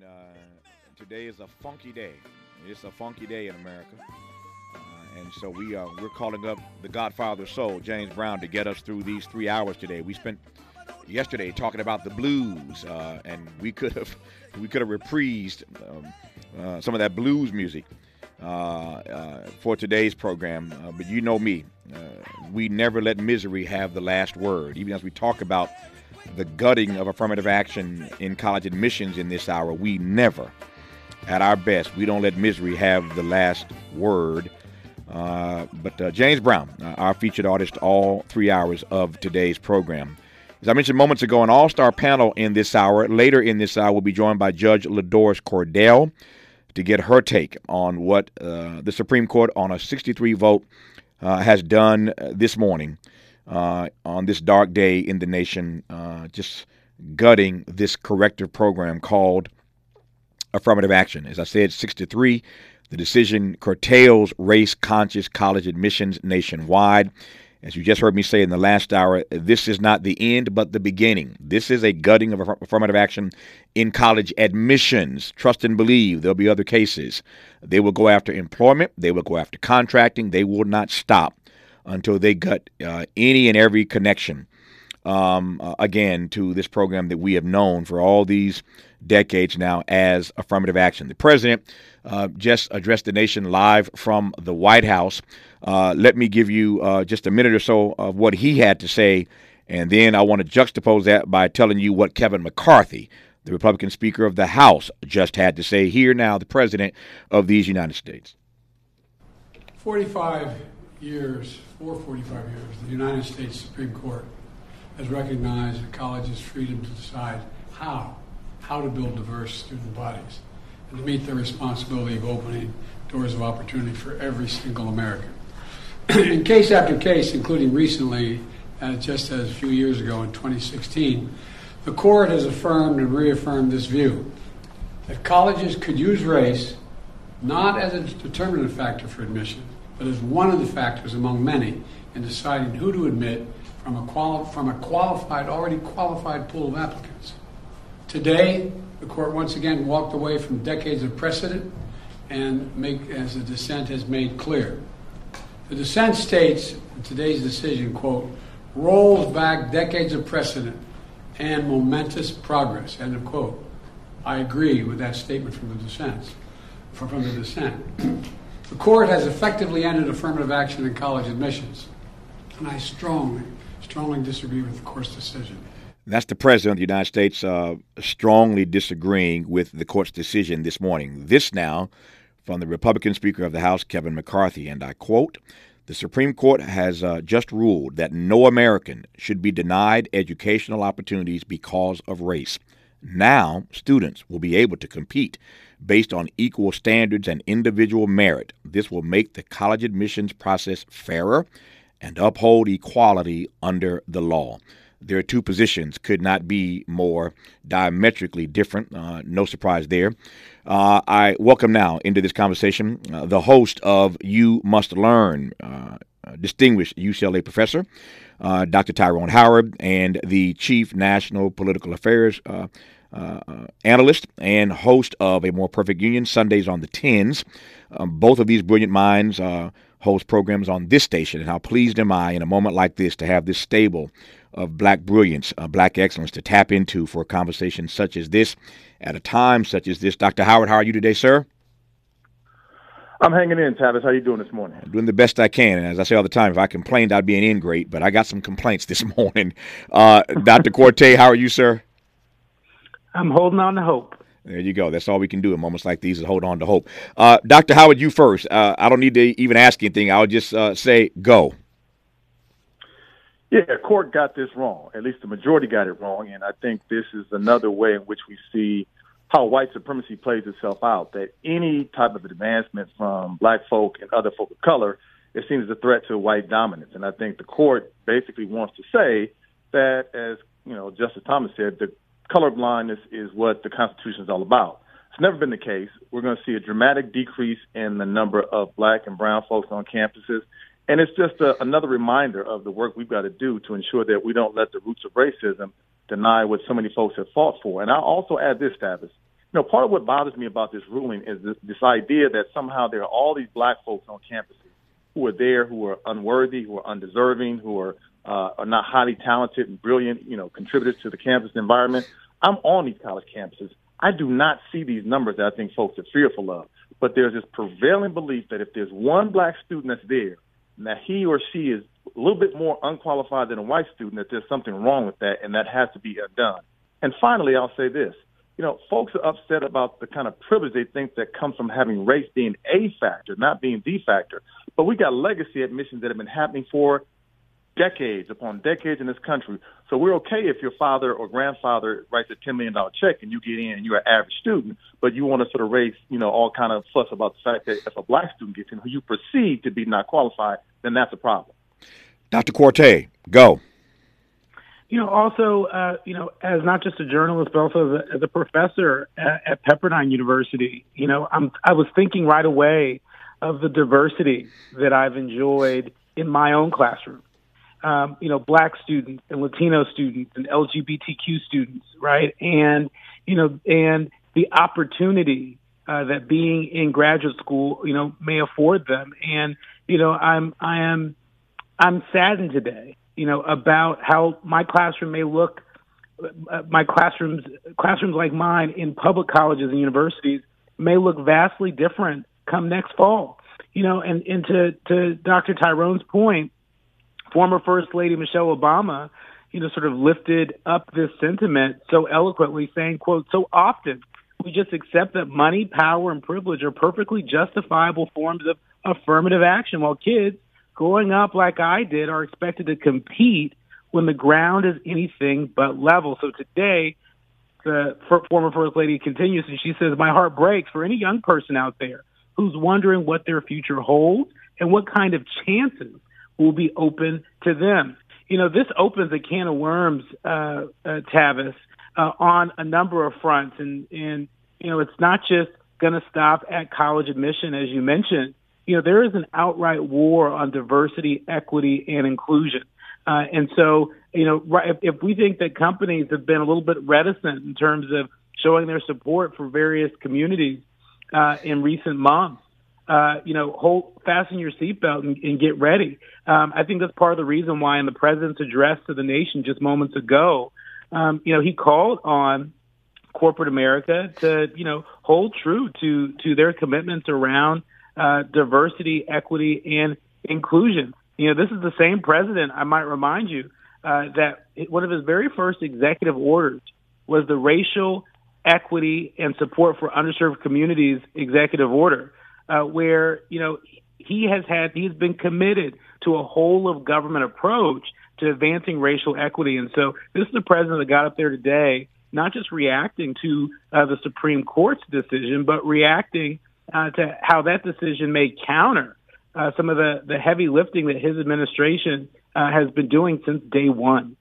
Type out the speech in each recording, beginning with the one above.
and uh, today is a funky day. It's a funky day in America, uh, and so we are we're calling up the Godfather Soul, James Brown, to get us through these three hours today. We spent yesterday talking about the blues, uh, and we could have we could have reprised um, uh, some of that blues music uh, uh, for today's program. but you know me, we never let misery have the last word, even as we talk about the gutting of affirmative action in college admissions in this hour. We never, at our best, we don't let misery have the last word. Uh, but uh, James Brown, uh, our featured artist, all three hours of today's program. As I mentioned moments ago, an all star panel in this hour. Later in this hour, we'll be joined by Judge LaDoris Cordell to get her take on what uh, the Supreme Court, on a 63 vote, uh, has done uh, this morning uh, on this dark day in the nation, uh, just gutting this corrective program called affirmative action. As I said, 63. The decision curtails race conscious college admissions nationwide. As you just heard me say in the last hour, this is not the end, but the beginning. This is a gutting of affirmative action in college admissions. Trust and believe there'll be other cases. They will go after employment, they will go after contracting, they will not stop until they gut uh, any and every connection, um, uh, again, to this program that we have known for all these decades now as affirmative action. The president uh, just addressed the nation live from the White House. Uh, let me give you uh, just a minute or so of what he had to say, and then I want to juxtapose that by telling you what Kevin McCarthy, the Republican Speaker of the House, just had to say. Here now, the President of these United States. 45 years, for 45 years, the United States Supreme Court has recognized a college's freedom to decide how, how to build diverse student bodies and to meet their responsibility of opening doors of opportunity for every single American. in case after case, including recently, uh, just as a few years ago in 2016, the court has affirmed and reaffirmed this view that colleges could use race not as a determinative factor for admission, but is one of the factors among many in deciding who to admit from a, quali- from a qualified, already qualified pool of applicants. Today, the court once again walked away from decades of precedent and make, as the dissent has made clear. The dissent states in today's decision, quote, rolls back decades of precedent and momentous progress, end of quote. I agree with that statement from the dissent. From the dissent. The court has effectively ended affirmative action in college admissions, and I strongly, strongly disagree with the court's decision. That's the President of the United States uh, strongly disagreeing with the court's decision this morning. This now from the Republican Speaker of the House, Kevin McCarthy, and I quote The Supreme Court has uh, just ruled that no American should be denied educational opportunities because of race. Now, students will be able to compete based on equal standards and individual merit. This will make the college admissions process fairer and uphold equality under the law. Their two positions could not be more diametrically different. Uh, no surprise there. Uh, I welcome now into this conversation uh, the host of You Must Learn, uh, distinguished UCLA professor, uh, Dr. Tyrone Howard, and the chief national political affairs uh, uh, analyst and host of A More Perfect Union, Sundays on the Tens. Um, both of these brilliant minds uh, host programs on this station, and how pleased am I in a moment like this to have this stable of black brilliance, uh, black excellence to tap into for a conversation such as this at a time such as this. Dr. Howard, how are you today, sir? I'm hanging in, Tavis. How you doing this morning? I'm doing the best I can. And as I say all the time, if I complained, I'd be an ingrate, but I got some complaints this morning. Uh, Dr. Quartey, how are you, sir? I'm holding on to hope. There you go. That's all we can do in moments like these is hold on to hope. Uh, Dr. Howard, you first. Uh, I don't need to even ask anything. I'll just uh, say go. Yeah, court got this wrong. At least the majority got it wrong. And I think this is another way in which we see how white supremacy plays itself out. That any type of advancement from black folk and other folk of color is seen as a threat to white dominance. And I think the court basically wants to say that, as you know, Justice Thomas said, the colorblindness is what the Constitution is all about. It's never been the case. We're going to see a dramatic decrease in the number of black and brown folks on campuses. And it's just a, another reminder of the work we've got to do to ensure that we don't let the roots of racism deny what so many folks have fought for. And I'll also add this, Tavis. You know, part of what bothers me about this ruling is this, this idea that somehow there are all these black folks on campuses who are there who are unworthy, who are undeserving, who are uh, are not highly talented and brilliant, you know, contributors to the campus environment. I'm on these college campuses. I do not see these numbers that I think folks are fearful of. But there's this prevailing belief that if there's one black student that's there, and that he or she is a little bit more unqualified than a white student, that there's something wrong with that, and that has to be undone. And finally, I'll say this. You know, folks are upset about the kind of privilege they think that comes from having race being a factor, not being the factor. But we got legacy admissions that have been happening for decades upon decades in this country. So we're okay if your father or grandfather writes a $10 million check and you get in and you're an average student, but you want to sort of raise, you know, all kind of fuss about the fact that if a black student gets in who you perceive to be not qualified, then that's a problem. Dr. Quartey, go. You know, also, uh, you know, as not just a journalist, but also as a, as a professor at, at Pepperdine University, you know, I'm, I was thinking right away of the diversity that I've enjoyed in my own classroom um, you know, black students and Latino students and LGBTQ students, right? And, you know, and the opportunity uh, that being in graduate school, you know, may afford them. And, you know, I'm, I am, I'm saddened today, you know, about how my classroom may look, uh, my classrooms, classrooms like mine in public colleges and universities may look vastly different come next fall. You know, and, and to, to Dr. Tyrone's point, former First Lady Michelle Obama, you know, sort of lifted up this sentiment so eloquently, saying, quote, so often we just accept that money, power, and privilege are perfectly justifiable forms of affirmative action, while kids growing up like I did are expected to compete when the ground is anything but level. So today, the former First Lady continues, and she says, My heart breaks for any young person out there who's wondering what their future holds and what kind of chances will be open to them. You know, this opens a can of worms, uh, uh, Tavis, uh, on a number of fronts. And, and, you know, it's not just going to stop at college admission, as you mentioned. You know, there is an outright war on diversity, equity, and inclusion. Uh, and so, you know, right, if, if we think that companies have been a little bit reticent in terms of showing their support for various communities uh, in recent months, uh, you know, hold, fasten your seatbelt and, and get ready. Um, I think that's part of the reason why in the president's address to the nation just moments ago, um, you know, he called on corporate America to, you know, hold true to, to their commitments around uh, diversity, equity, and inclusion. You know, this is the same president, I might remind you, uh, that one of his very first executive orders was the racial equity and support for underserved communities executive order uh, where you know he has had he's been committed to a whole of government approach to advancing racial equity, and so this is the president that got up there today, not just reacting to uh, the Supreme Court's decision, but reacting uh, to how that decision may counter uh, some of the the heavy lifting that his administration uh, has been doing since day one.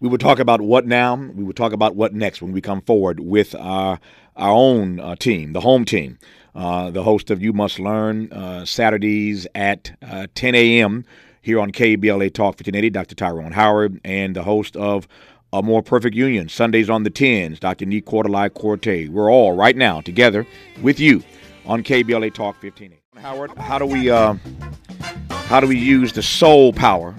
We will talk about what now. We will talk about what next when we come forward with our our own uh, team, the home team uh, the host of You Must Learn, uh, Saturdays at uh, 10 a.m. here on KBLA Talk 1580, Dr. Tyrone Howard, and the host of A More Perfect Union, Sundays on the 10s, Dr. Nii-Quartelai Quartey. We're all right now together with you on KBLA Talk 1580. Howard, how do we uh, how do we use the soul power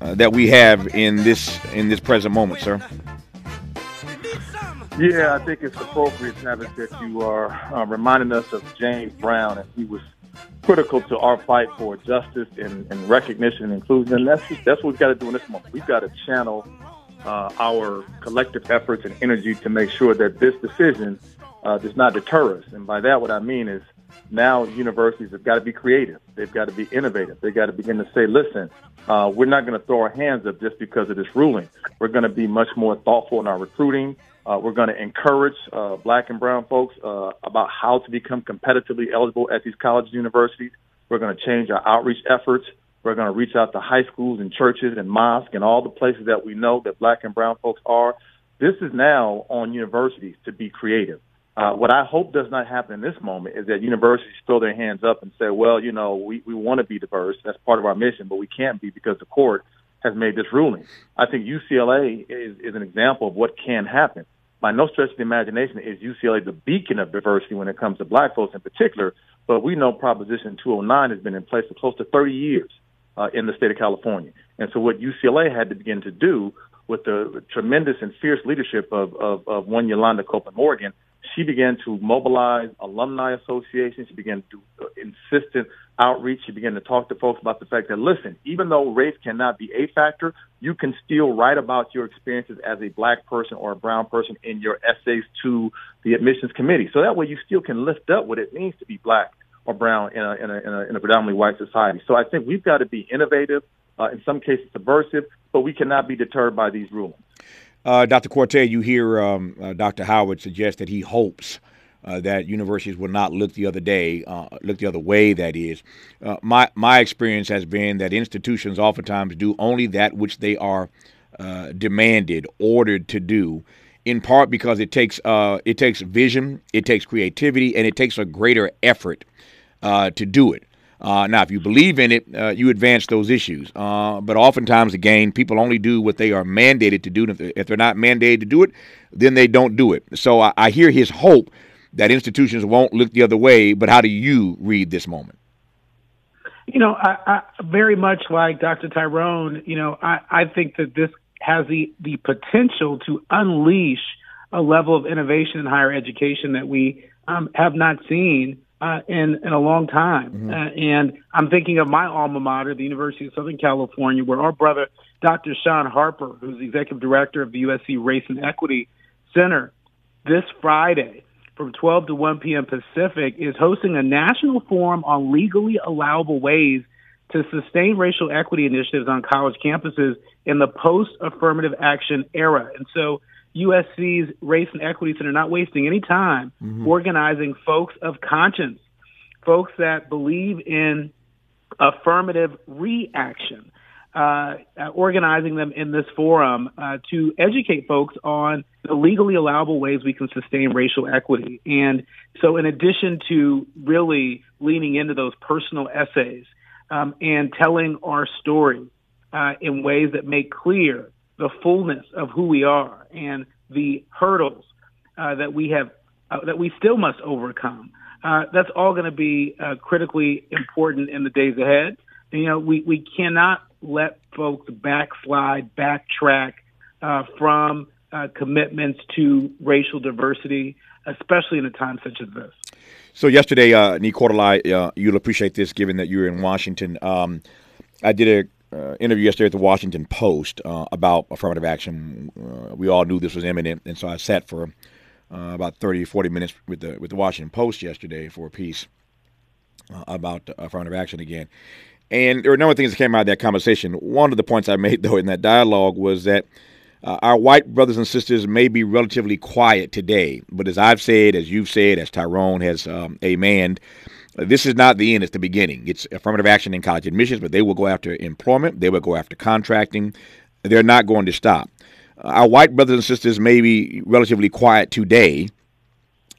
uh, that we have in this in this present moment, sir? Yeah, I think it's appropriate, Tavis, that you are uh, reminding us of James Brown, and he was critical to our fight for justice and, and recognition and inclusion. And that's that's what we've got to do in this moment. We've got to channel uh, our collective efforts and energy to make sure that this decision uh, does not deter us. And by that, what I mean is now universities have got to be creative. They've got to be innovative. They've got to begin to say, listen, uh, we're not going to throw our hands up just because of this ruling. We're going to be much more thoughtful in our recruiting. Uh, we're going to encourage uh, black and brown folks uh, about how to become competitively eligible at these colleges and universities. We're going to change our outreach efforts. We're going to reach out to high schools and churches and mosques and all the places that we know that black and brown folks are. This is now on universities to be creative. Uh, what I hope does not happen in this moment is that universities throw their hands up and say, well, you know, we, we want to be diverse. That's part of our mission, but we can't be because the court has made this ruling. I think UCLA is, is an example of what can happen by no stretch of the imagination is UCLA the beacon of diversity when it comes to black folks in particular. But we know Proposition 209 has been in place for close to 30 years uh, in the state of California. And so what UCLA had to begin to do with the tremendous and fierce leadership of, of, of one Youlonda Copeland Morgan, she began to mobilize alumni associations. She began to do insistent outreach. She began to talk to folks about the fact that, listen, even though race cannot be a factor, you can still write about your experiences as a black person or a brown person in your essays to the admissions committee. So that way you still can lift up what it means to be black or brown in a, in a, in a, in a predominantly white society. So I think we've got to be innovative, uh, in some cases subversive, but we cannot be deterred by these rulings. Uh, Dr. Quartey, you hear um, uh, Dr. Howard suggest that he hopes uh, that universities will not look the other day, uh, look the other way. That is, uh, my my experience has been that institutions oftentimes do only that which they are uh, demanded, ordered to do, in part because it takes it takes vision, it takes creativity, and it takes a greater effort to do it. Uh, now, if you believe in it, uh, you advance those issues. Uh, but oftentimes, again, people only do what they are mandated to do. If they're not mandated to do it, then they don't do it. So I, I hear his hope that institutions won't look the other way. But how do you read this moment? You know, I, I very much like Dr. Tyrone. You know, I, I think that this has the the potential to unleash a level of innovation in higher education that we um, have not seen uh, in in a long time. Mm-hmm. Uh, and I'm thinking of my alma mater, the University of Southern California, where our brother Dr. Shaun Harper, who's the executive director of the USC Race and Equity Center, this Friday from 12 to 1 p.m. Pacific is hosting a national forum on legally allowable ways to sustain racial equity initiatives on college campuses in the post affirmative action era. And so USC's Race and Equity Center not wasting any time mm-hmm. organizing folks of conscience, folks that believe in affirmative reaction, uh, uh, organizing them in this forum uh, to educate folks on the legally allowable ways we can sustain racial equity. And so, in addition to really leaning into those personal essays um, and telling our story uh, in ways that make clear the fullness of who we are and the hurdles uh, that we have uh, that we still must overcome. Uh, that's all going to be uh, critically important in the days ahead. And, you know, we, we cannot let folks backslide, backtrack uh, from uh, commitments to racial diversity, especially in a time such as this. So yesterday, uh, Nick uh, you'll appreciate this given that you're in Washington. Um, I did uh, interview yesterday at the Washington Post uh, about affirmative action. Uh, we all knew this was imminent, and so I sat for uh, about 30, 40 minutes with the with the Washington Post yesterday for a piece uh, about affirmative action again. And there were a number of things that came out of that conversation. One of the points I made, though, in that dialogue was that uh, our white brothers and sisters may be relatively quiet today, but as I've said, as you've said, as Tyrone has um, amened, this is not the end, it's the beginning. It's affirmative action in college admissions, but they will go after employment, they will go after contracting. They're not going to stop. Uh, our white brothers and sisters may be relatively quiet today,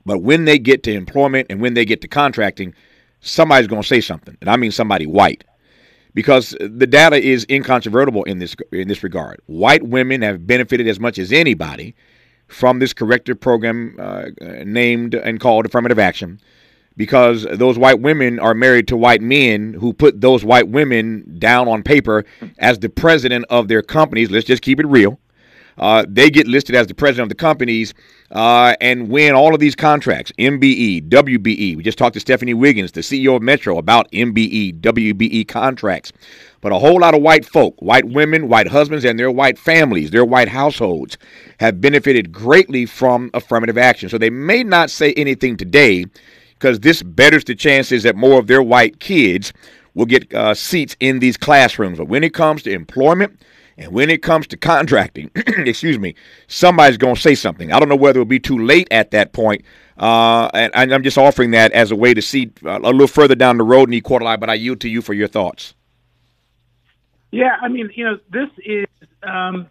but when they get to employment and when they get to contracting, somebody's going to say something. And I mean somebody white. Because the data is incontrovertible in this in this regard. White women have benefited as much as anybody from this corrective program uh, named and called affirmative action because those white women are married to white men who put those white women down on paper as the president of their companies. Let's just keep it real. Uh, they get listed as the president of the companies uh, and win all of these contracts MBE, WBE. We just talked to Stephanie Wiggins, the CEO of Metro, about MBE, WBE contracts. But a whole lot of white folk, white women, white husbands, and their white families, their white households have benefited greatly from affirmative action. So they may not say anything today because this betters the chances that more of their white kids will get uh, seats in these classrooms. But when it comes to employment and when it comes to contracting, excuse me, somebody's going to say something. I don't know whether it'll be too late at that point. Uh, and, I'm just offering that as a way to see uh, a little further down the road in the quarter line, but I yield to you for your thoughts. Yeah, I mean, you know, this is, um,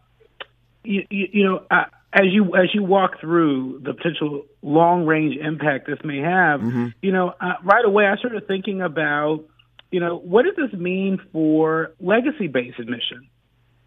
you, you, you know, uh, as you as you walk through the potential long range impact this may have, mm-hmm. you know, uh, right away I started thinking about, you know, what does this mean for legacy based admission?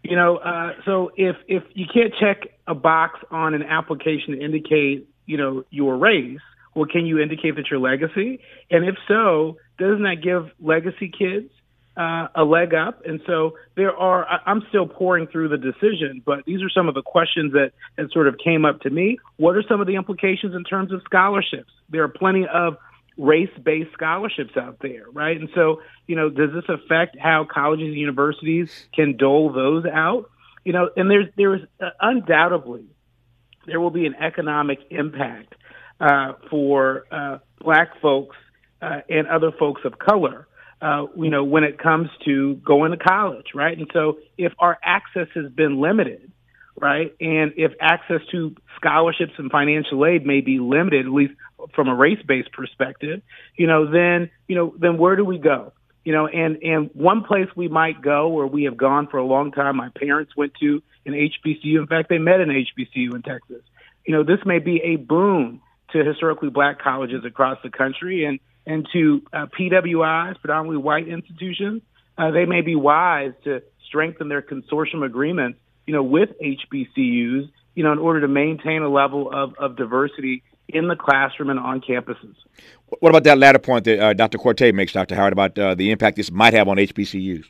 You know, uh, so if if you can't check a box on an application to indicate, you know, your race, well, can you indicate that your legacy? And if so, doesn't that give legacy kids uh, a leg up? And so there are. I'm still pouring through the decision, but these are some of the questions that that sort of came up to me. What are some of the implications in terms of scholarships? There are plenty of race-based scholarships out there, right? And so, you know, does this affect how colleges and universities can dole those out? You know, and there's there is uh, undoubtedly there will be an economic impact uh, for uh, black folks uh, and other folks of color. Uh, you know, when it comes to going to college, right? And so, if our access has been limited, right, and if access to scholarships and financial aid may be limited, at least from a race-based perspective, you know, then you know, then where do we go? You know, and and one place we might go, where we have gone for a long time. My parents went to an HBCU. In fact, they met an HBCU in Texas. You know, this may be a boon to historically black colleges across the country and and to uh, PWIs, predominantly white institutions. Uh, they may be wise to strengthen their consortium agreements, you know, with HBCUs, you know, in order to maintain a level of, of diversity in the classroom and on campuses. What about that latter point that uh, Dr. Quartey makes, Dr. Howard, about uh, the impact this might have on HBCUs?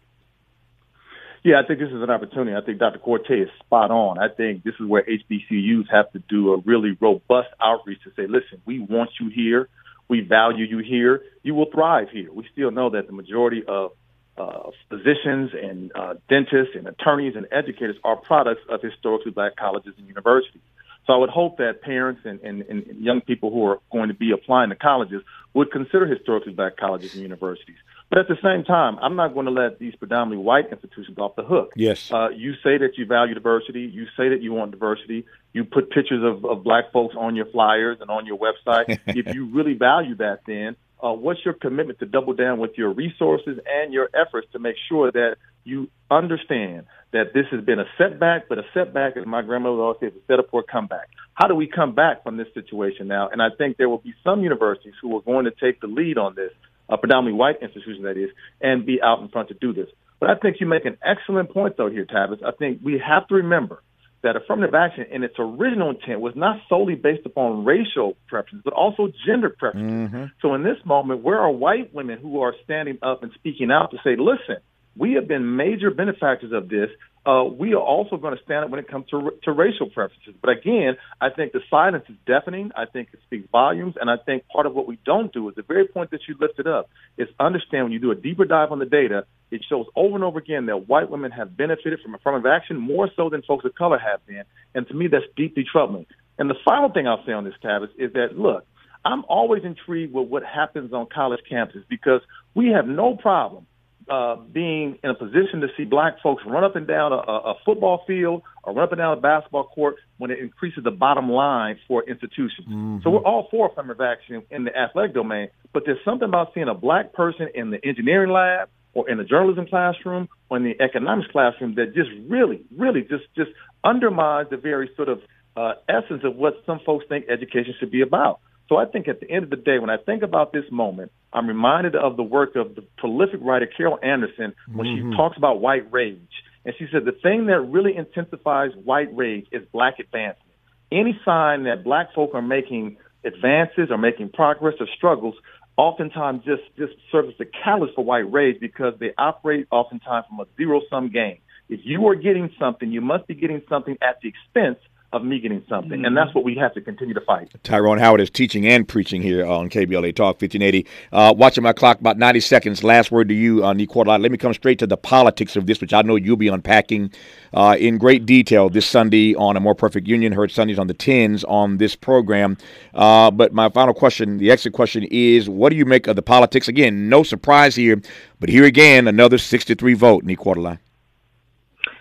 Yeah, I think this is an opportunity. I think Dr. Quartey is spot on. I think this is where HBCUs have to do a really robust outreach to say, listen, we want you here. We value you here. You will thrive here. We still know that the majority of uh, physicians and uh, dentists and attorneys and educators are products of historically black colleges and universities. So I would hope that parents and, and, and young people who are going to be applying to colleges would consider historically black colleges and universities. But at the same time, I'm not going to let these predominantly white institutions off the hook. Yes. Uh, you say that you value diversity. You say that you want diversity. You put pictures of, of black folks on your flyers and on your website. if you really value that, then uh, what's your commitment to double down with your resources and your efforts to make sure that you understand that this has been a setback, but a setback, as my grandmother always says, a setup for a comeback. How do we come back from this situation now? And I think there will be some universities who are going to take the lead on this, a predominantly white institution that is, and be out in front to do this. But I think you make an excellent point, though, here, Tavis. I think we have to remember that affirmative action in its original intent was not solely based upon racial preferences, but also gender preferences. Mm-hmm. So in this moment, where are white women who are standing up and speaking out to say, listen, we have been major benefactors of this. Uh, we are also going to stand up when it comes to, to racial preferences. But again, I think the silence is deafening. I think it speaks volumes. And I think part of what we don't do is the very point that you lifted up is understand when you do a deeper dive on the data, it shows over and over again that white women have benefited from affirmative action more so than folks of color have been. And to me, that's deeply troubling. And the final thing I'll say on this, Tavis, is that, look, I'm always intrigued with what happens on college campuses because we have no problem uh, being in a position to see black folks run up and down a, a football field or run up and down a basketball court when it increases the bottom line for institutions. Mm-hmm. So we're all for affirmative action in the athletic domain, but there's something about seeing a black person in the engineering lab or in the journalism classroom or in the economics classroom that just really, really just just undermines the very sort of uh, essence of what some folks think education should be about. So I think at the end of the day, when I think about this moment, I'm reminded of the work of the prolific writer Carol Anderson when mm-hmm. she talks about white rage. And she said the thing that really intensifies white rage is black advancement. Any sign that black folk are making advances or making progress or struggles oftentimes just, just serves as a catalyst for white rage because they operate oftentimes from a zero sum game. If you are getting something, you must be getting something at the expense of me getting something. Mm-hmm. And that's what we have to continue to fight. Tyrone Howard is teaching and preaching here on KBLA Talk 1580. Uh, watching my clock, about 90 seconds. Last word to you, uh, Nick Let me come straight to the politics of this, which I know you'll be unpacking uh, in great detail this Sunday on A More Perfect Union. Heard Sundays on the 10s on this program. Uh, but my final question, the exit question is what do you make of the politics? Again, no surprise here, but here again, another 63 vote, Nick Quartelai.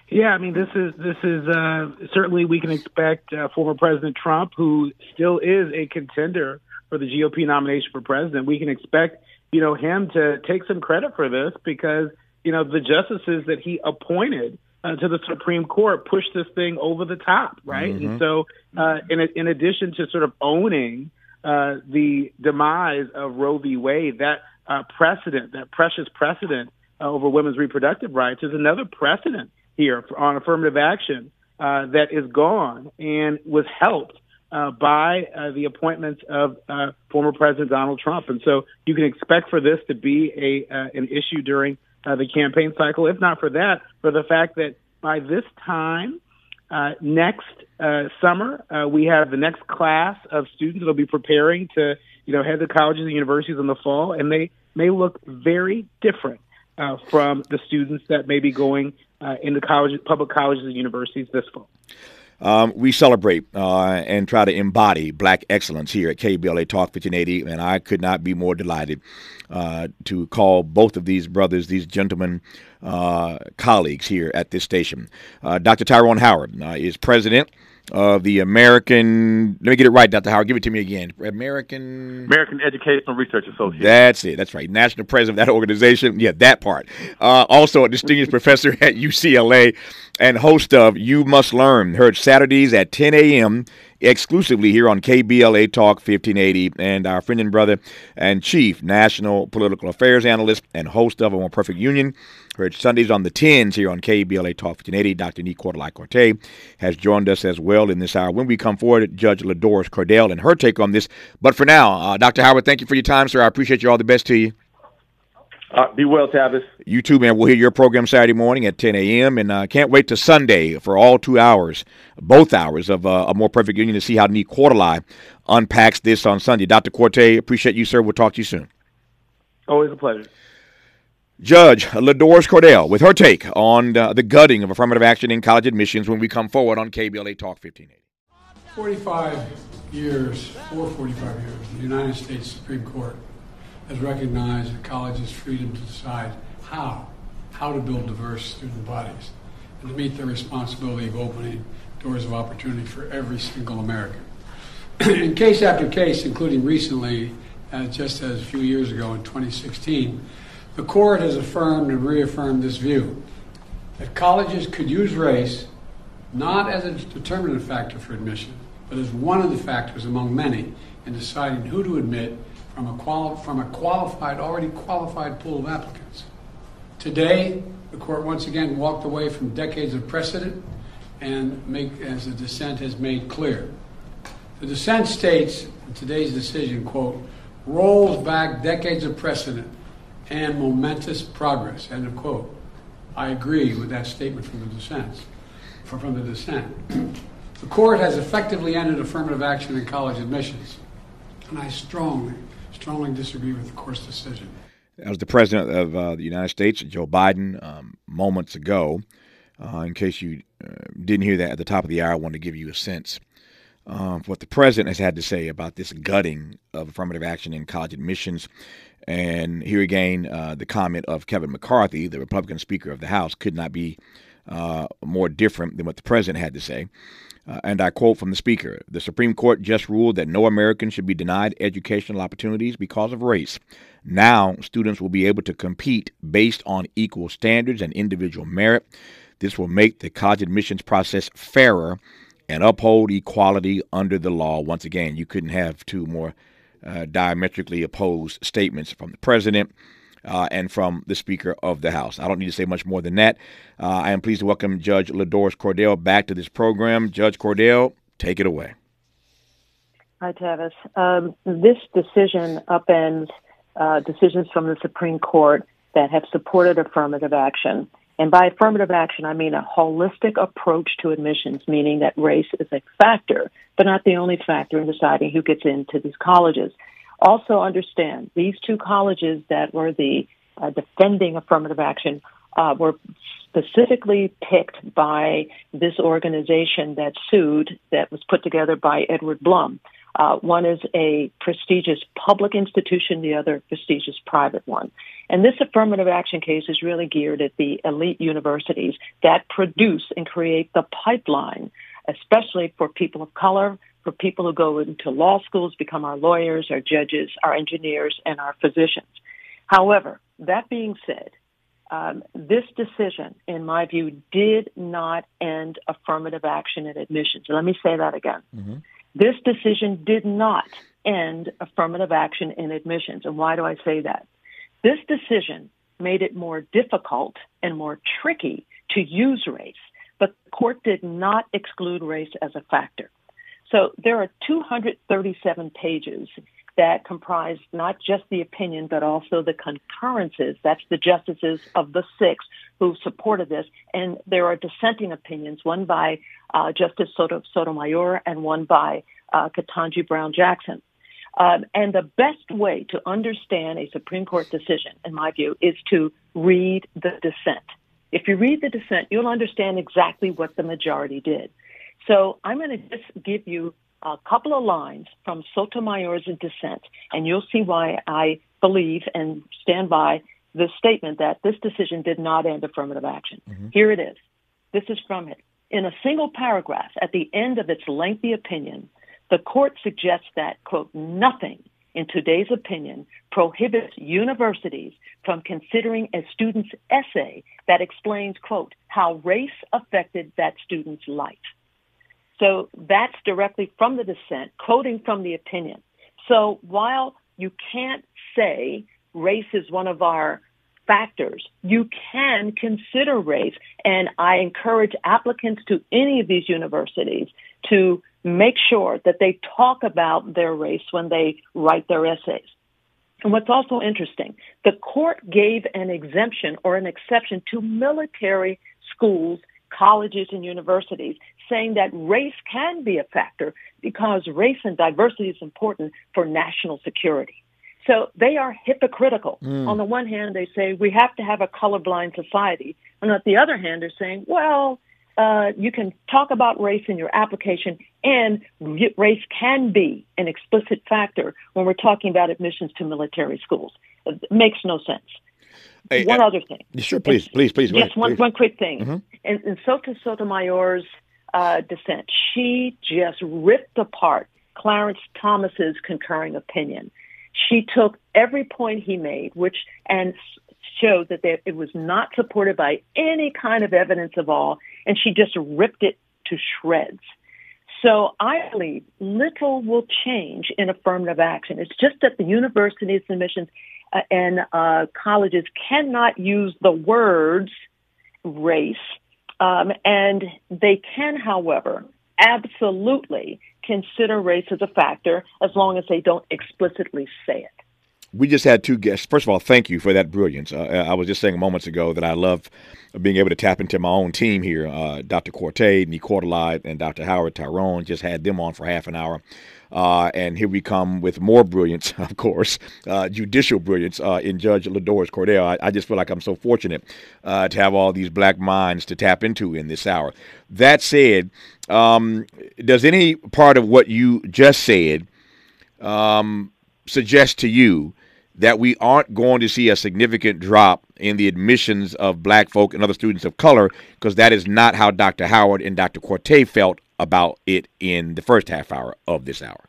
Yeah, I mean, this is this is uh, certainly we can expect uh, former President Trump, who still is a contender for the GOP nomination for president. We can expect you know him to take some credit for this because you know the justices that he appointed uh, to the Supreme Court pushed this thing over the top, right? Mm-hmm. And so, uh, in in addition to sort of owning uh, the demise of Roe v. Wade, that uh, precedent, that precious precedent uh, over women's reproductive rights, is another precedent here on affirmative action uh, that is gone and was helped uh, by uh, the appointments of uh, former President Donald Trump. And so you can expect for this to be a uh, an issue during uh, the campaign cycle, if not for that, for the fact that by this time uh, next uh summer uh we have the next class of students that will be preparing to you know head to colleges and universities in the fall, and they may look very different from the students that may be going into college, public colleges and universities this fall. Um, we celebrate uh, and try to embody black excellence here at KBLA Talk 1580, and I could not be more delighted uh, to call both of these brothers, these gentlemen, uh, colleagues here at this station. Uh, Dr. Tyrone Howard uh, is president of the American. Let me get it right, Dr. Howard. Give it to me again. American American Educational Research Association. That's it. That's right. National president of that organization. Yeah, that part. Uh, also, a distinguished professor at UCLA and host of You Must Learn. Heard Saturdays at 10 a.m. exclusively here on KBLA Talk 1580. And our friend and brother and chief national political affairs analyst and host of A More Perfect Union Heard Sundays on the 10s here on KBLA Talk 1580. Dr. Nii-Quartelai has joined us as well in this hour. When we come forward, Judge LaDoris Cordell and her take on this. But for now, uh, Dr. Howard, thank you for your time, sir. I appreciate you. All the best to you. Uh, be well, Tavis. You too, man. We'll hear your program Saturday morning at 10 a.m. And uh, can't wait to Sunday for all two hours, both hours of uh, a more perfect union to see how Nii-Quartelai unpacks this on Sunday. Dr. Quartey, appreciate you, sir. We'll talk to you soon. Always a pleasure. Judge LaDoris Cordell with her take on uh, the gutting of affirmative action in college admissions when we come forward on KBLA Talk 1580. 45 years, for 45 years, the United States Supreme Court has recognized a college's freedom to decide how, how to build diverse student bodies and to meet their responsibility of opening doors of opportunity for every single American. in case after case, including recently, uh, just as a few years ago in 2016, the court has affirmed and reaffirmed this view that colleges could use race not as a determinative factor for admission, but as one of the factors among many in deciding who to admit from a, quali- from a qualified, already qualified pool of applicants. Today, the court once again walked away from decades of precedent and make, as the dissent has made clear. The dissent states in today's decision, quote, rolls back decades of precedent and momentous progress. End of quote. I agree with that statement from the dissent. From the dissent. the court has effectively ended affirmative action in college admissions, and I strongly, strongly disagree with the court's decision. That was the president of uh, the United States, Joe Biden, um, moments ago. Uh, in case you uh, didn't hear that at the top of the hour, I wanted to give you a sense of what the president has had to say about this gutting of affirmative action in college admissions. And here again, uh, the comment of Kevin McCarthy, the Republican Speaker of the House, could not be uh, more different than what the president had to say. Uh, and I quote from the Speaker The Supreme Court just ruled that no American should be denied educational opportunities because of race. Now, students will be able to compete based on equal standards and individual merit. This will make the college admissions process fairer and uphold equality under the law. Once again, you couldn't have two more uh, diametrically opposed statements from the president uh, and from the Speaker of the House. I don't need to say much more than that. Uh, I am pleased to welcome Judge LaDoris Cordell back to this program. Judge Cordell, take it away. Hi, Tavis. Um, this decision upends uh, decisions from the Supreme Court that have supported affirmative action. And by affirmative action, I mean a holistic approach to admissions, meaning that race is a factor, but not the only factor in deciding who gets into these colleges. Also, understand these two colleges that were the uh, defending affirmative action uh, were specifically picked by this organization that sued, that was put together by Edward Blum. Uh, one is a prestigious public institution, the other prestigious private one. And this affirmative action case is really geared at the elite universities that produce and create the pipeline, especially for people of color, for people who go into law schools, become our lawyers, our judges, our engineers, and our physicians. However, that being said, um, this decision, in my view, did not end affirmative action in admissions. Let me say that again. Mm-hmm. This decision did not end affirmative action in admissions. And why do I say that? This decision made it more difficult and more tricky to use race, but the court did not exclude race as a factor. So there are 237 pages that comprise not just the opinion, but also the concurrences. That's the justices of the six who supported this. And there are dissenting opinions, one by uh, Justice Sotomayor and one by uh, Ketanji Brown Jackson. Um, and the best way to understand a Supreme Court decision, in my view, is to read the dissent. If you read the dissent, you'll understand exactly what the majority did. So I'm going to just give you a couple of lines from Sotomayor's dissent, and you'll see why I believe and stand by the statement that this decision did not end affirmative action. Mm-hmm. Here it is. This is from it. In a single paragraph at the end of its lengthy opinion, the court suggests that, quote, nothing in today's opinion prohibits universities from considering a student's essay that explains, quote, how race affected that student's life. So that's directly from the dissent, quoting from the opinion. So while you can't say race is one of our factors, you can consider race. And I encourage applicants to any of these universities to make sure that they talk about their race when they write their essays. And what's also interesting, the court gave an exemption or an exception to military schools, colleges, and universities, saying that race can be a factor because race and diversity is important for national security. So they are hypocritical. Mm. On the one hand, they say we have to have a colorblind society. And on the other hand, they're saying, well, uh, you can talk about race in your application, and race can be an explicit factor when we're talking about admissions to military schools. It makes no sense. Hey, one uh, other thing. Sure, please, please, please. Yes, one, please. one quick thing. Mm-hmm. In, in Soto Sotomayor's uh, dissent, she just ripped apart Clarence Thomas's concurring opinion. She took every point he made, which and showed that it was not supported by any kind of evidence of all, and she just ripped it to shreds. So I believe little will change in affirmative action. It's just that the universities and missions uh, and uh, colleges cannot use the words race, um, and they can, however, absolutely consider race as a factor as long as they don't explicitly say it we just had two guests. First of all, thank you for that brilliance. Uh, I was just saying moments ago that I love being able to tap into my own team here. Uh, Dr. Quartey, Nii-Quartelai, and Dr. Howard Tyrone just had them on for half an hour. Uh, and here we come with more brilliance, of course, uh, judicial brilliance uh, in Judge LaDoris Cordell. I, I, just feel like I'm so fortunate uh, to have all these black minds to tap into in this hour. That said, um, does any part of what you just said um, suggest to you that we aren't going to see a significant drop in the admissions of black folk and other students of color because that is not how Dr. Howard and Dr. Quartey felt about it in the first half hour of this hour.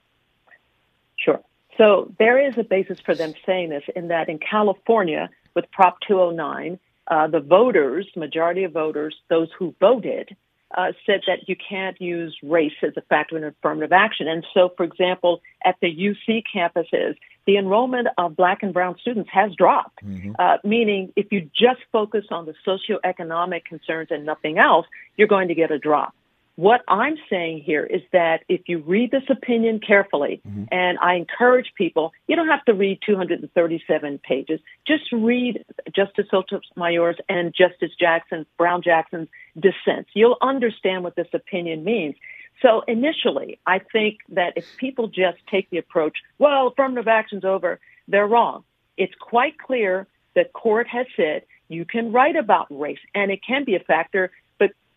Sure. So there is a basis for them saying this in that in California with Prop 209, uh, the voters, majority of voters, those who voted, uh, said that you can't use race as a factor in affirmative action. And so, for example, at the UC campuses, the enrollment of black and brown students has dropped, mm-hmm. uh, meaning if you just focus on the socioeconomic concerns and nothing else, you're going to get a drop. What I'm saying here is that if you read this opinion carefully, mm-hmm. and I encourage people, you don't have to read 237 pages. Just read Justice Sotomayor's and Justice Jackson, Brown Jackson's dissents. You'll understand what this opinion means. So initially, I think that if people just take the approach, well, affirmative action's over, they're wrong. It's quite clear that court has said you can write about race and it can be a factor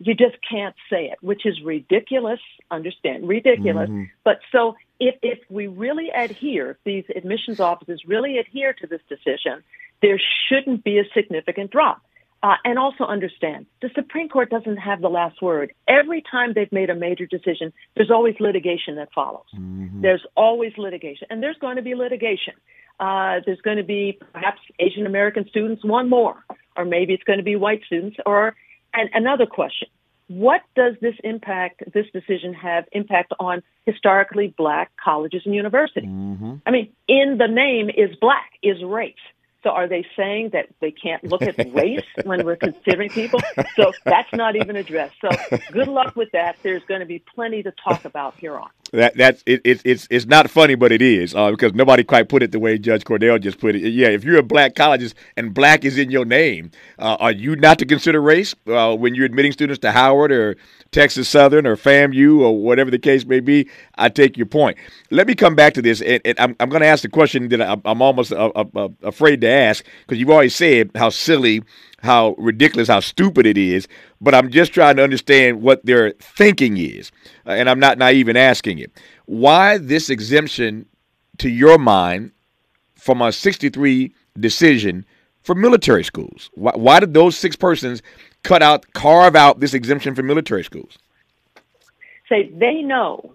you just can't say it, which is ridiculous. Understand, ridiculous. Mm-hmm. But so if if we really adhere, these admissions offices really adhere to this decision, there shouldn't be a significant drop. Uh, and also understand the Supreme Court doesn't have the last word. Every time they've made a major decision, there's always litigation that follows. Mm-hmm. There's always litigation, and there's going to be litigation. Uh, there's going to be perhaps Asian American students, one more, or maybe it's going to be white students, or and another question. What does this impact, this decision have impact on historically black colleges and universities? Mm-hmm. I mean, in the name is black, is race. So are they saying that they can't look at race when we're considering people? So that's not even addressed. So good luck with that. There's going to be plenty to talk about here on. That that's it, it, it's it's not funny, but it is uh, because nobody quite put it the way Judge Cordell just put it. Yeah, if you're a black collegeist and black is in your name, uh, are you not to consider race uh, when you're admitting students to Howard or Texas Southern or FAMU or whatever the case may be? I take your point. Let me come back to this, and, and I'm, I'm going to ask the question that I'm, I'm almost uh, uh, uh, afraid to ask because you've already said how silly how ridiculous, how stupid it is, but I'm just trying to understand what their thinking is. Uh, and I'm not naive in asking it. Why this exemption, to your mind, from a 63 decision for military schools? Why, why did those six persons cut out, carve out this exemption for military schools? Say they know,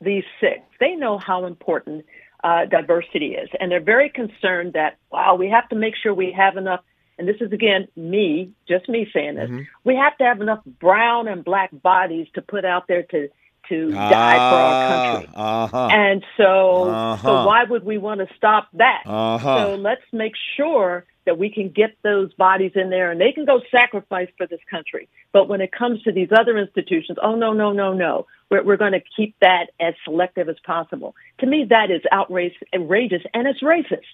these six, they know how important uh, diversity is. And they're very concerned that, wow, we have to make sure we have enough and this is again me, just me saying this, mm-hmm. we have to have enough brown and black bodies to put out there to to die for our country. Uh-huh. And so, uh-huh. so why would we want to stop that? Uh-huh. So let's make sure that we can get those bodies in there and they can go sacrifice for this country. But when it comes to these other institutions, oh no, no, no, no. We're, we're going to keep that as selective as possible. To me, that is outrageous, outrageous and it's racist.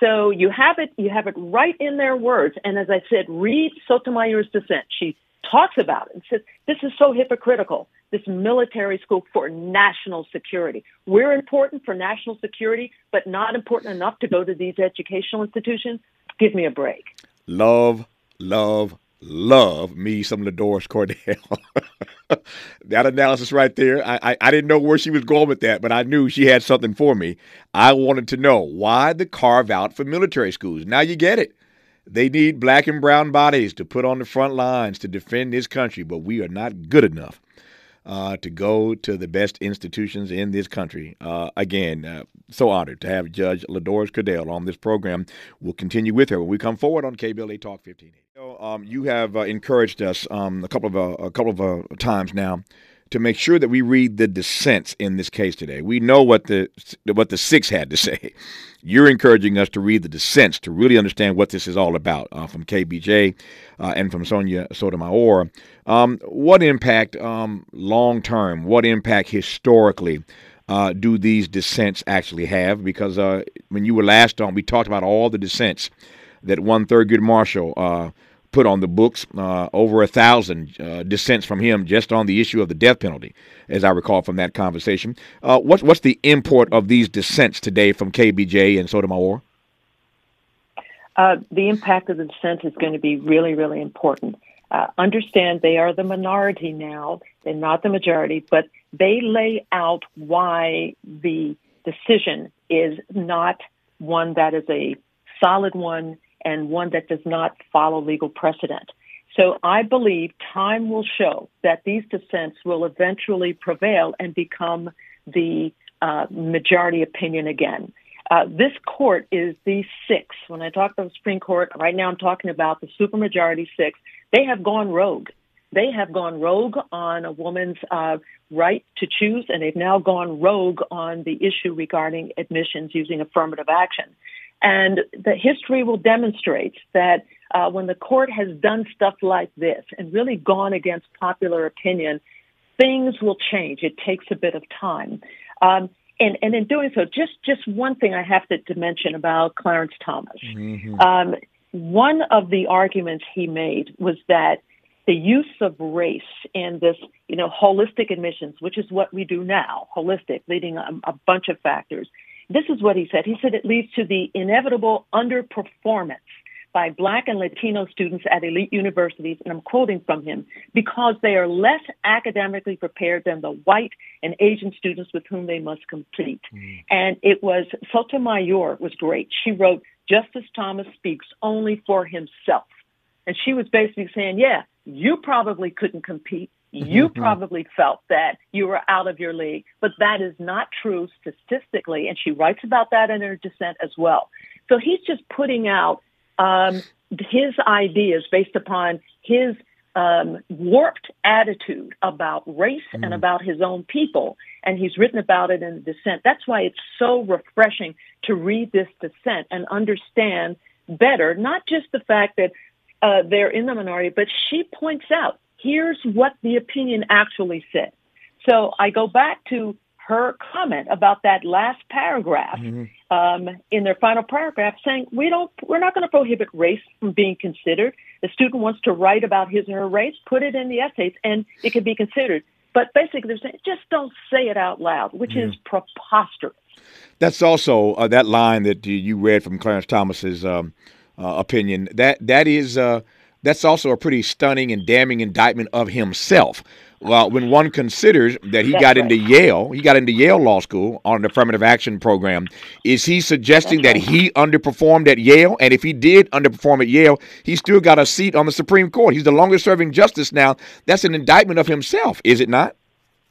So you have it, you have it right in their words. And as I said, read Sotomayor's dissent. She talks about it and says, this is so hypocritical, this military school for national security. We're important for national security, but not important enough to go to these educational institutions. Give me a break. Love, love, love me some LaDoris Cordell. that analysis right there, I, I, I, didn't know where she was going with that, but I knew she had something for me. I wanted to know why the carve out for military schools. Now you get it. They need black and brown bodies to put on the front lines to defend this country, but we are not good enough uh, to go to the best institutions in this country. Uh, again, uh, so honored to have Judge LaDoris Cordell on this program. We'll continue with her when we come forward on KBLA Talk 15. Um, you have uh, encouraged us um, a couple of uh, a couple of uh, times now to make sure that we read the dissents in this case today. We know what the what the six had to say. You're encouraging us to read the dissents to really understand what this is all about. Uh, from KBJ uh, and from Sonia Sotomayor, um, what impact um, long term? What impact historically? Uh, do these dissents actually have? Because uh, when you were last on, we talked about all the dissents that one Thurgood Marshall uh, put on the books uh, over a thousand uh, dissents from him just on the issue of the death penalty, as I recall from that conversation. Uh, what's what's the import of these dissents today from KBJ and Sotomayor? Uh, the impact of the dissent is going to be really, really important. Uh, understand they are the minority now; they're not the majority, but they lay out why the decision is not one that is a solid one and one that does not follow legal precedent. So I believe time will show that these dissents will eventually prevail and become the uh, majority opinion again. Uh, this court is the sixth. When I talk about the Supreme Court, right now I'm talking about the supermajority six. They have gone rogue. They have gone rogue on a woman's uh, right to choose, and they've now gone rogue on the issue regarding admissions using affirmative action. And the history will demonstrate that uh, when the court has done stuff like this and really gone against popular opinion, things will change. It takes a bit of time. Um, and, and in doing so, just, just one thing I have to, to mention about Clarence Thomas. Mm-hmm. Um, one of the arguments he made was that the use of race in this, you know, holistic admissions, which is what we do now, holistic, leading a, a bunch of factors, this is what he said. He said it leads to the inevitable underperformance by black and Latino students at elite universities, and I'm quoting from him, because they are less academically prepared than the white and Asian students with whom they must compete. Mm. And it was Sotomayor was great. She wrote, Justice Thomas speaks only for himself. And she was basically saying, yeah, you probably couldn't compete you mm-hmm. probably felt that you were out of your league, but that is not true statistically. And she writes about that in her dissent as well. So he's just putting out um, his ideas based upon his um, warped attitude about race mm. and about his own people. And he's written about it in the dissent. That's why it's so refreshing to read this dissent and understand better, not just the fact that uh, they're in the minority, but she points out here's what the opinion actually said. So I go back to her comment about that last paragraph mm-hmm. um, in their final paragraph, saying we don't, we're not going to prohibit race from being considered. The student wants to write about his or her race, put it in the essays, and it can be considered. But basically, they're saying just don't say it out loud, which yeah. is preposterous. That's also uh, that line that you read from Clarence Thomas's um, uh, opinion. That that is uh, that's also a pretty stunning and damning indictment of himself. Well, when one considers that he That's got right. into Yale, he got into Yale Law School on an affirmative action program. Is he suggesting That's that he underperformed at Yale? And if he did underperform at Yale, he still got a seat on the Supreme Court. He's the longest serving justice now. That's an indictment of himself, is it not?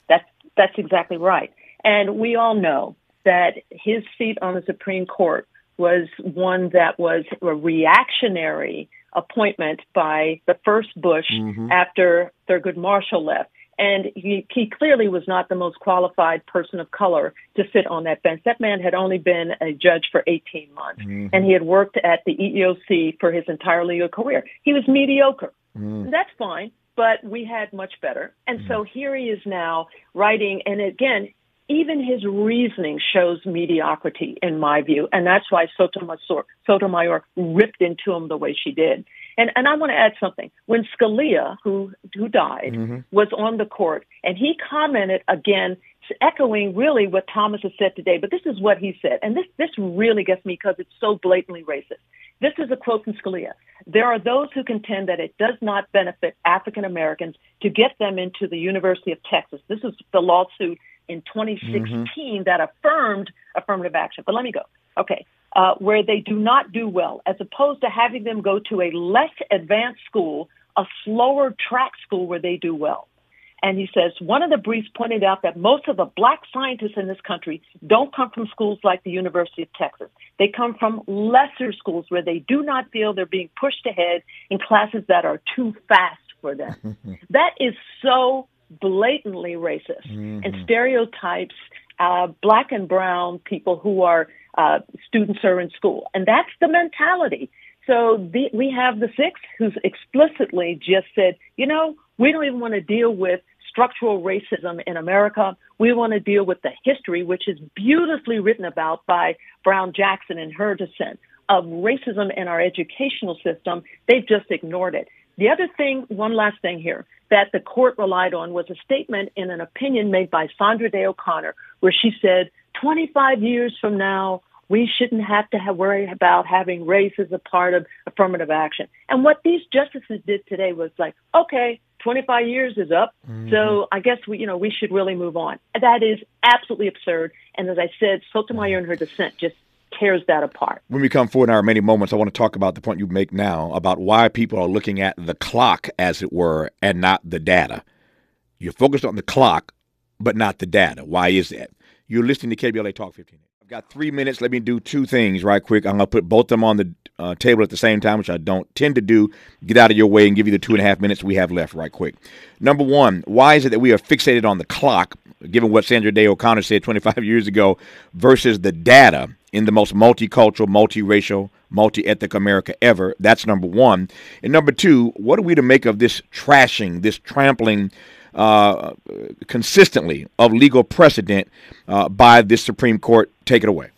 That's that's exactly right. And we all know that his seat on the Supreme Court was one that was a reactionary appointment by the first Bush Mhm. after Thurgood Marshall left. And he, he clearly was not the most qualified person of color to sit on that bench. That man had only been a judge for 18 months, Mhm. and he had worked at the EEOC for his entire legal career. He was mediocre. Mm. That's fine, but we had much better. And so here he is now writing, and again, even his reasoning shows mediocrity in my view, and that's why Sotomayor, Sotomayor ripped into him the way she did. And and I want to add something. When Scalia, who who died, Mhm. was on the court, and he commented again, echoing really what Thomas has said today. But this is what he said, and this this really gets me because it's so blatantly racist. This is a quote from Scalia. There are those who contend that it does not benefit African Americans to get them into the University of Texas. This is the lawsuit in 2016 that affirmed affirmative action. But let me go. Okay. Uh, where they do not do well, as opposed to having them go to a less advanced school, a slower track school where they do well. And he says one of the briefs pointed out that most of the black scientists in this country don't come from schools like the University of Texas. They come from lesser schools where they do not feel they're being pushed ahead in classes that are too fast for them. that is so blatantly racist and stereotypes uh, black and brown people who are uh, students are in school. And that's the mentality. So the, we have the six who's explicitly just said, you know, we don't even want to deal with structural racism in America. We want to deal with the history, which is beautifully written about by Brown Jackson in her dissent of racism in our educational system. They've just ignored it. The other thing, one last thing here, that the court relied on was a statement in an opinion made by Sandra Day O'Connor, where she said, 25 years from now, we shouldn't have to have worry about having race as a part of affirmative action. And what these justices did today was like, okay, 25 years is up, mm-hmm. so I guess we, you know, we should really move on. That is absolutely absurd. And as I said, Sotomayor mm-hmm. in her dissent just tears that apart. When we come forward in our many moments, I want to talk about the point you make now about why people are looking at the clock, as it were, and not the data. You're focused on the clock, but not the data. Why is that? You're listening to KBLA Talk 15. I've got three minutes. Let me do two things right quick. I'm going to put both of them on the uh, table at the same time, which I don't tend to do. Get out of your way and give you the two and a half minutes we have left right quick. Number one, why is it that we are fixated on the clock, given what Sandra Day O'Connor said 25 years ago, versus the data in the most multicultural, multiracial, multi-ethnic America ever? That's number one. And number two, what are we to make of this trashing, this trampling uh, consistently of legal precedent uh, by this Supreme Court? Take it away.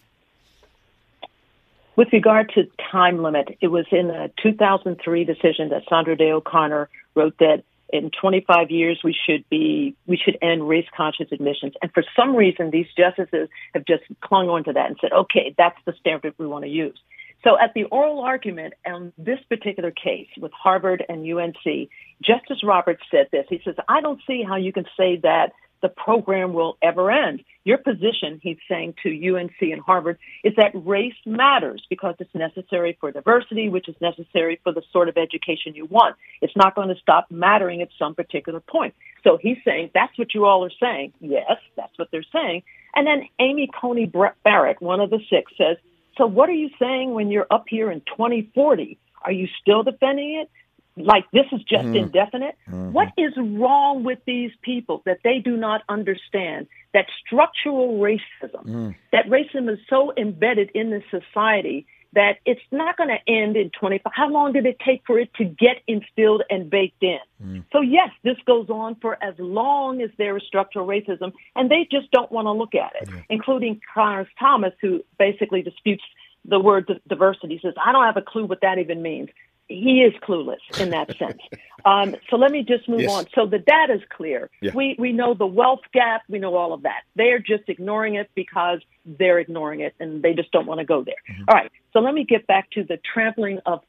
With regard to time limit, it was in a 2003 decision that Sandra Day O'Connor wrote that in 25 years we should be we should end race conscious admissions. And for some reason, these justices have just clung on to that and said, okay, that's the standard we want to use. So at the oral argument on this particular case with Harvard and UNC, Justice Roberts said this. He says, I don't see how you can say that the program will ever end. Your position, he's saying to UNC and Harvard, is that race matters because it's necessary for diversity, which is necessary for the sort of education you want. It's not going to stop mattering at some particular point. So he's saying that's what you all are saying. Yes, that's what they're saying. And then Amy Coney Barrett, one of the six, says, so what are you saying when you're up here in 2040? Are you still defending it? Like this is just Mhm. indefinite? Mhm. What is wrong with these people that they do not understand that structural racism, Mm. that racism is so embedded in this society that it's not going to end in 25. How long did it take for it to get instilled and baked in? Mm. So yes, this goes on for as long as there is structural racism, and they just don't want to look at it, including Clarence Thomas, who basically disputes the word diversity. Says, I don't have a clue what that even means he is clueless in that sense. Um, so let me just move yes. on. So the data is clear. Yeah. We we know the wealth gap. We know all of that. They are just ignoring it because they're ignoring it, and they just don't want to go there. Mm-hmm. All right. So let me get back to the trampling of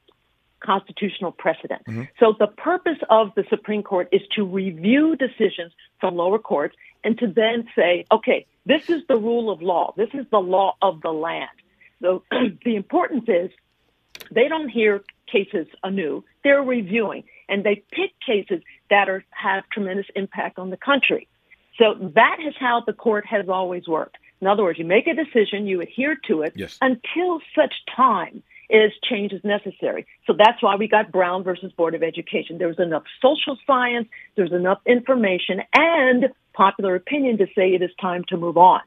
constitutional precedent. Mm-hmm. So the purpose of the Supreme Court is to review decisions from lower courts and to then say, okay, this is the rule of law. This is the law of the land. So the importance is they don't hear cases anew. They're reviewing and they pick cases that are, have tremendous impact on the country. So that is how the court has always worked. In other words, you make a decision, you adhere to it yes. until such time as change is necessary. So that's why we got Brown versus Board of Education. There was enough social science, there's enough information and popular opinion to say it is time to move on.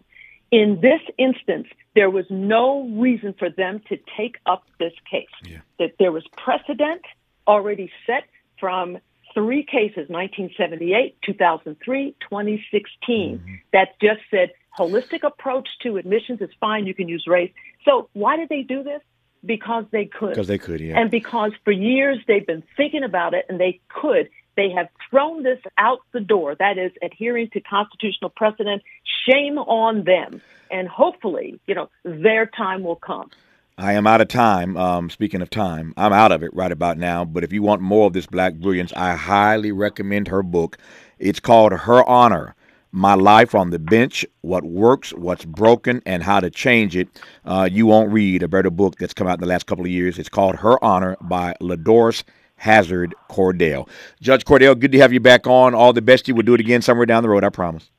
In this instance, there was no reason for them to take up this case. Yeah. That there was precedent already set from three cases 1978, 2003, 2016 mm-hmm. that just said holistic approach to admissions is fine. You can use race. So why did they do this? Because they could. Because they could, yeah. And because for years they've been thinking about it and they could. They have thrown this out the door. That is adhering to constitutional precedent. Shame on them. And hopefully, you know, their time will come. I am out of time. Um, speaking of time, I'm out of it right about now. But if you want more of this black brilliance, I highly recommend her book. It's called Her Honor My Life on the Bench What Works, What's Broken, and How to Change It. Uh, you won't read a better book that's come out in the last couple of years. It's called Her Honor by LaDoris Hazard Cordell. Judge Cordell, good to have you back on. All the best. You will do it again somewhere down the road, I promise.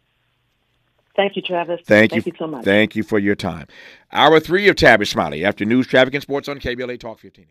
Thank you, Tavis. Thank, Thank you, you so much. Thank you for your time. Hour three of Tavis Smiley after news, traffic, and sports on KBLA Talk 15.